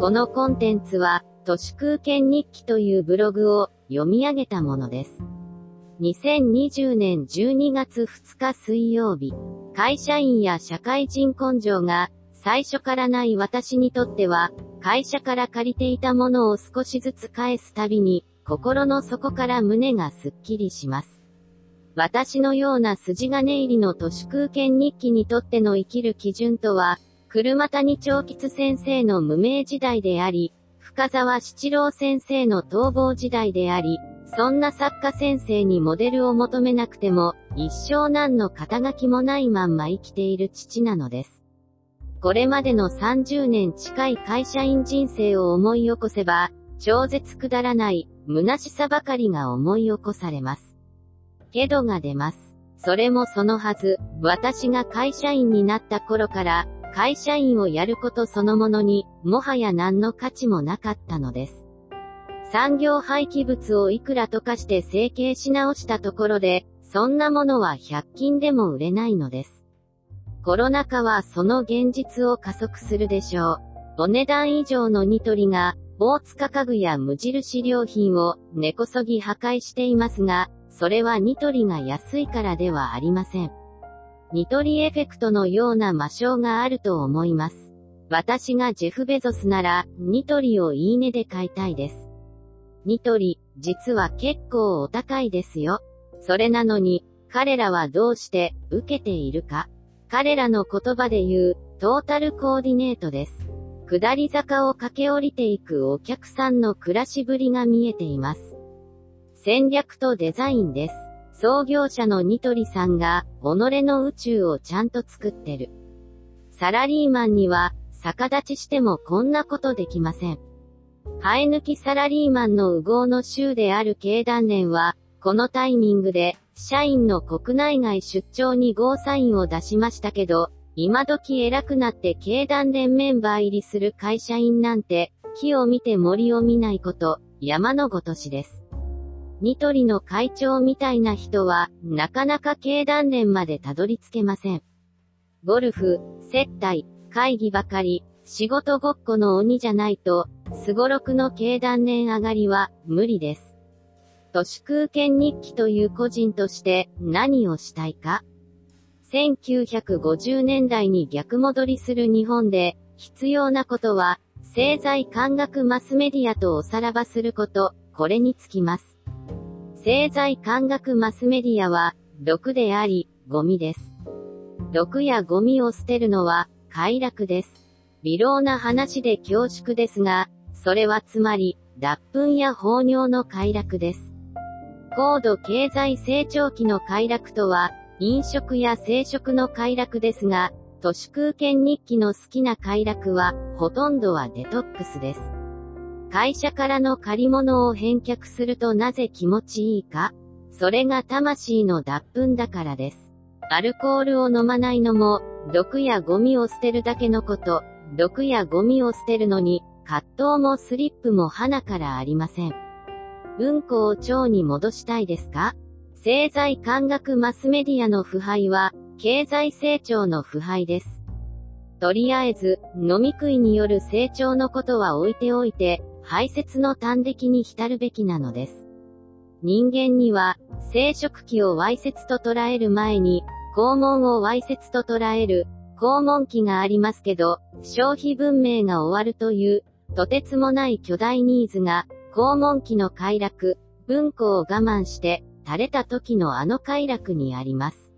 このコンテンツは、都市空間日記というブログを読み上げたものです。2020年12月2日水曜日、会社員や社会人根性が最初からない私にとっては、会社から借りていたものを少しずつ返すたびに、心の底から胸がすっきりします。私のような筋金入りの都市空間日記にとっての生きる基準とは、車谷長吉先生の無名時代であり、深沢七郎先生の逃亡時代であり、そんな作家先生にモデルを求めなくても、一生何の肩書きもないまんま生きている父なのです。これまでの30年近い会社員人生を思い起こせば、超絶くだらない、虚しさばかりが思い起こされます。けどが出ます。それもそのはず、私が会社員になった頃から、会社員をやることそのものに、もはや何の価値もなかったのです。産業廃棄物をいくら溶かして成形し直したところで、そんなものは100均でも売れないのです。コロナ禍はその現実を加速するでしょう。お値段以上のニトリが、大塚家具や無印良品を根こそぎ破壊していますが、それはニトリが安いからではありません。ニトリエフェクトのような魔性があると思います。私がジェフ・ベゾスなら、ニトリをいいねで買いたいです。ニトリ、実は結構お高いですよ。それなのに、彼らはどうして受けているか彼らの言葉で言う、トータルコーディネートです。下り坂を駆け下りていくお客さんの暮らしぶりが見えています。戦略とデザインです。創業者のニトリさんが、己の宇宙をちゃんと作ってる。サラリーマンには、逆立ちしてもこんなことできません。生え抜きサラリーマンの右合の州である経団連は、このタイミングで、社員の国内外出張にゴーサインを出しましたけど、今時偉くなって経団連メンバー入りする会社員なんて、木を見て森を見ないこと、山のごとしです。ニトリの会長みたいな人は、なかなか経団連までたどり着けません。ゴルフ、接待、会議ばかり、仕事ごっこの鬼じゃないと、すごろくの経団連上がりは、無理です。都市空間日記という個人として何をしたいか1950年代に逆戻りする日本で必要なことは政財感学マスメディアとおさらばすること、これにつきます。政財感学マスメディアは毒であり、ゴミです。毒やゴミを捨てるのは快楽です。微量な話で恐縮ですが、それはつまり、脱粉や放尿の快楽です。高度経済成長期の快楽とは、飲食や生殖の快楽ですが、都市空間日記の好きな快楽は、ほとんどはデトックスです。会社からの借り物を返却するとなぜ気持ちいいかそれが魂の脱粉だからです。アルコールを飲まないのも、毒やゴミを捨てるだけのこと、毒やゴミを捨てるのに、葛藤もスリップも花からありません。うんこを腸に戻したいですか？政財感学マスメディアの腐敗は、経済成長の腐敗です。とりあえず、飲み食いによる成長のことは置いておいて、排泄の端的に浸るべきなのです。人間には、生殖器をわいせつと捉える前に、肛門をわいせつと捉える、肛門器がありますけど、消費文明が終わるという、とてつもない巨大ニーズが、肛門期の快楽、文庫を我慢して、垂れた時のあの快楽にあります。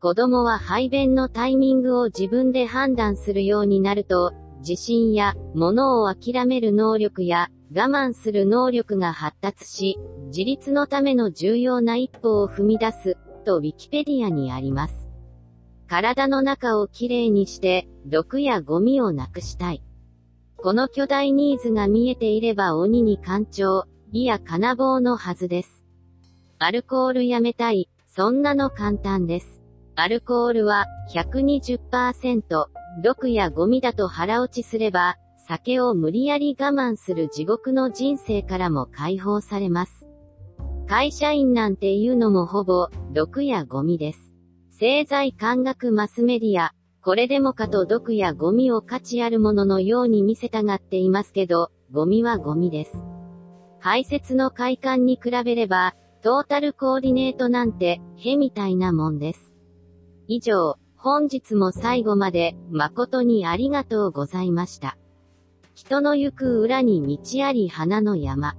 子供は排便のタイミングを自分で判断するようになると、自信や、物を諦める能力や、我慢する能力が発達し、自立のための重要な一歩を踏み出す、とウィキペディアにあります。体の中をきれいにして、毒やゴミをなくしたい。この巨大ニーズが見えていれば鬼に干潮、いや金棒のはずです。アルコールやめたい、そんなの簡単です。アルコールは120%、毒やゴミだと腹落ちすれば、酒を無理やり我慢する地獄の人生からも解放されます。会社員なんていうのもほぼ、毒やゴミです。製材感覚マスメディア、これでもかと毒やゴミを価値あるもののように見せたがっていますけど、ゴミはゴミです。排泄の快感に比べれば、トータルコーディネートなんて、へみたいなもんです。以上、本日も最後まで誠にありがとうございました。人の行く裏に道あり花の山。